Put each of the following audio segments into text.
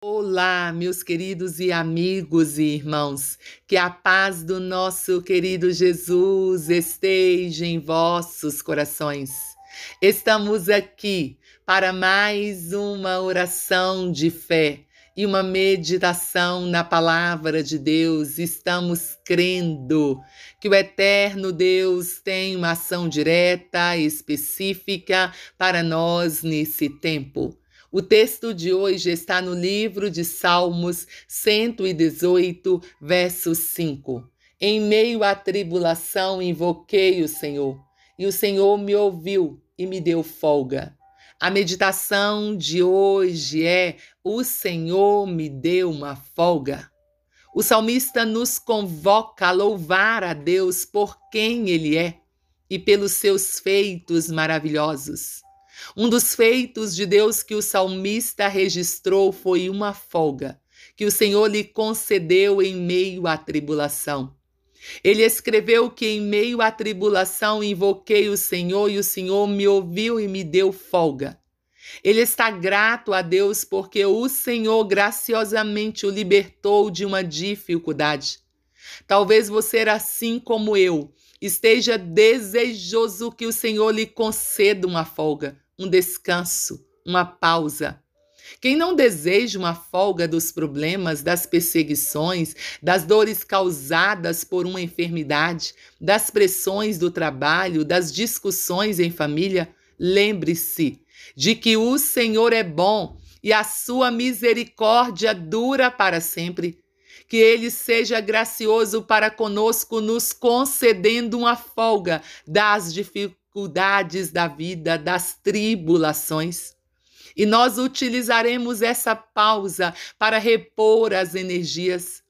Olá, meus queridos e amigos e irmãos, que a paz do nosso querido Jesus esteja em vossos corações. Estamos aqui para mais uma oração de fé e uma meditação na palavra de Deus. Estamos crendo que o eterno Deus tem uma ação direta, específica para nós nesse tempo. O texto de hoje está no livro de Salmos 118, verso 5. Em meio à tribulação invoquei o Senhor, e o Senhor me ouviu e me deu folga. A meditação de hoje é: O Senhor me deu uma folga. O salmista nos convoca a louvar a Deus por quem Ele é e pelos seus feitos maravilhosos. Um dos feitos de Deus que o salmista registrou foi uma folga que o Senhor lhe concedeu em meio à tribulação. Ele escreveu que em meio à tribulação invoquei o Senhor e o Senhor me ouviu e me deu folga. Ele está grato a Deus porque o Senhor graciosamente o libertou de uma dificuldade. Talvez você, assim como eu, esteja desejoso que o Senhor lhe conceda uma folga, um descanso, uma pausa. Quem não deseja uma folga dos problemas, das perseguições, das dores causadas por uma enfermidade, das pressões do trabalho, das discussões em família, lembre-se de que o Senhor é bom e a sua misericórdia dura para sempre. Que ele seja gracioso para conosco, nos concedendo uma folga das dificuldades dificuldades da vida, das tribulações. E nós utilizaremos essa pausa para repor as energias.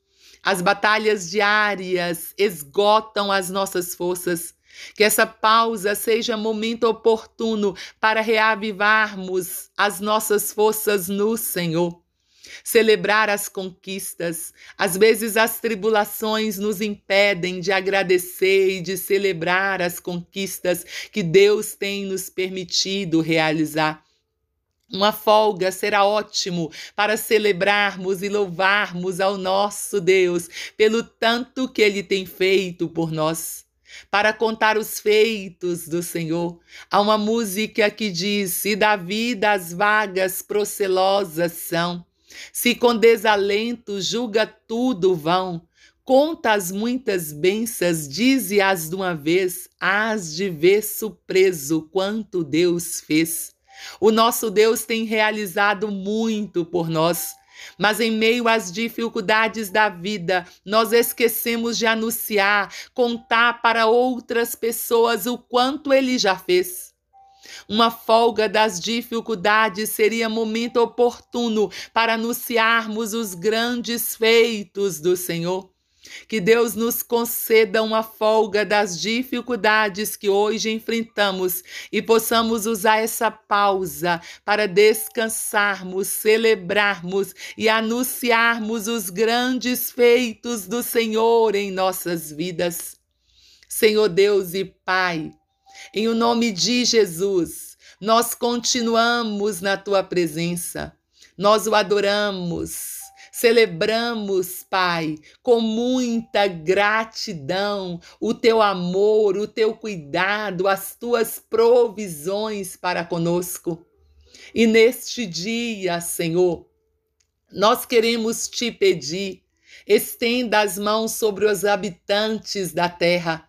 As batalhas diárias esgotam as nossas forças. Que essa pausa seja momento oportuno para reavivarmos as nossas forças no Senhor celebrar as conquistas. Às vezes as tribulações nos impedem de agradecer e de celebrar as conquistas que Deus tem nos permitido realizar. Uma folga será ótimo para celebrarmos e louvarmos ao nosso Deus pelo tanto que ele tem feito por nós. Para contar os feitos do Senhor. Há uma música que diz: E da vida as vagas procelosas são, se com desalento julga tudo vão, conta as muitas bênçãos, dize-as de uma vez, hás de ver surpreso quanto Deus fez. O nosso Deus tem realizado muito por nós. Mas em meio às dificuldades da vida, nós esquecemos de anunciar, contar para outras pessoas o quanto ele já fez. Uma folga das dificuldades seria momento oportuno para anunciarmos os grandes feitos do Senhor. Que Deus nos conceda uma folga das dificuldades que hoje enfrentamos e possamos usar essa pausa para descansarmos, celebrarmos e anunciarmos os grandes feitos do Senhor em nossas vidas. Senhor Deus e Pai, em o nome de Jesus, nós continuamos na tua presença. Nós o adoramos. Celebramos, Pai, com muita gratidão o teu amor, o teu cuidado, as tuas provisões para conosco. E neste dia, Senhor, nós queremos te pedir, estenda as mãos sobre os habitantes da terra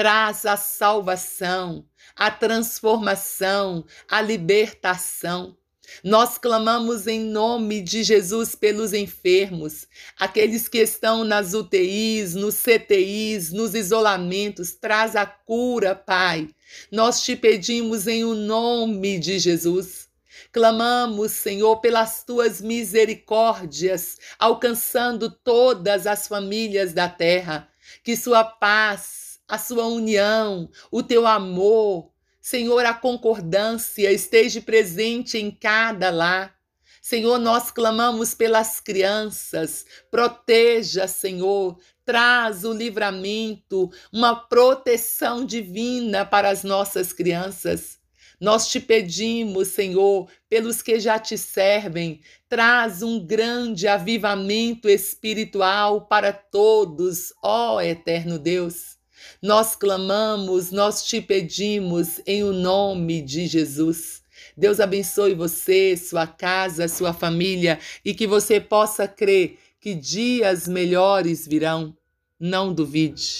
traz a salvação, a transformação, a libertação. Nós clamamos em nome de Jesus pelos enfermos, aqueles que estão nas UTIs, nos CTIs, nos isolamentos, traz a cura, Pai. Nós te pedimos em o nome de Jesus. Clamamos, Senhor, pelas tuas misericórdias, alcançando todas as famílias da terra. Que sua paz, a sua união, o teu amor. Senhor, a concordância esteja presente em cada lar. Senhor, nós clamamos pelas crianças. Proteja, Senhor, traz o livramento, uma proteção divina para as nossas crianças. Nós te pedimos, Senhor, pelos que já te servem, traz um grande avivamento espiritual para todos, ó eterno Deus. Nós clamamos, nós te pedimos em o nome de Jesus. Deus abençoe você, sua casa, sua família e que você possa crer que dias melhores virão. Não duvide.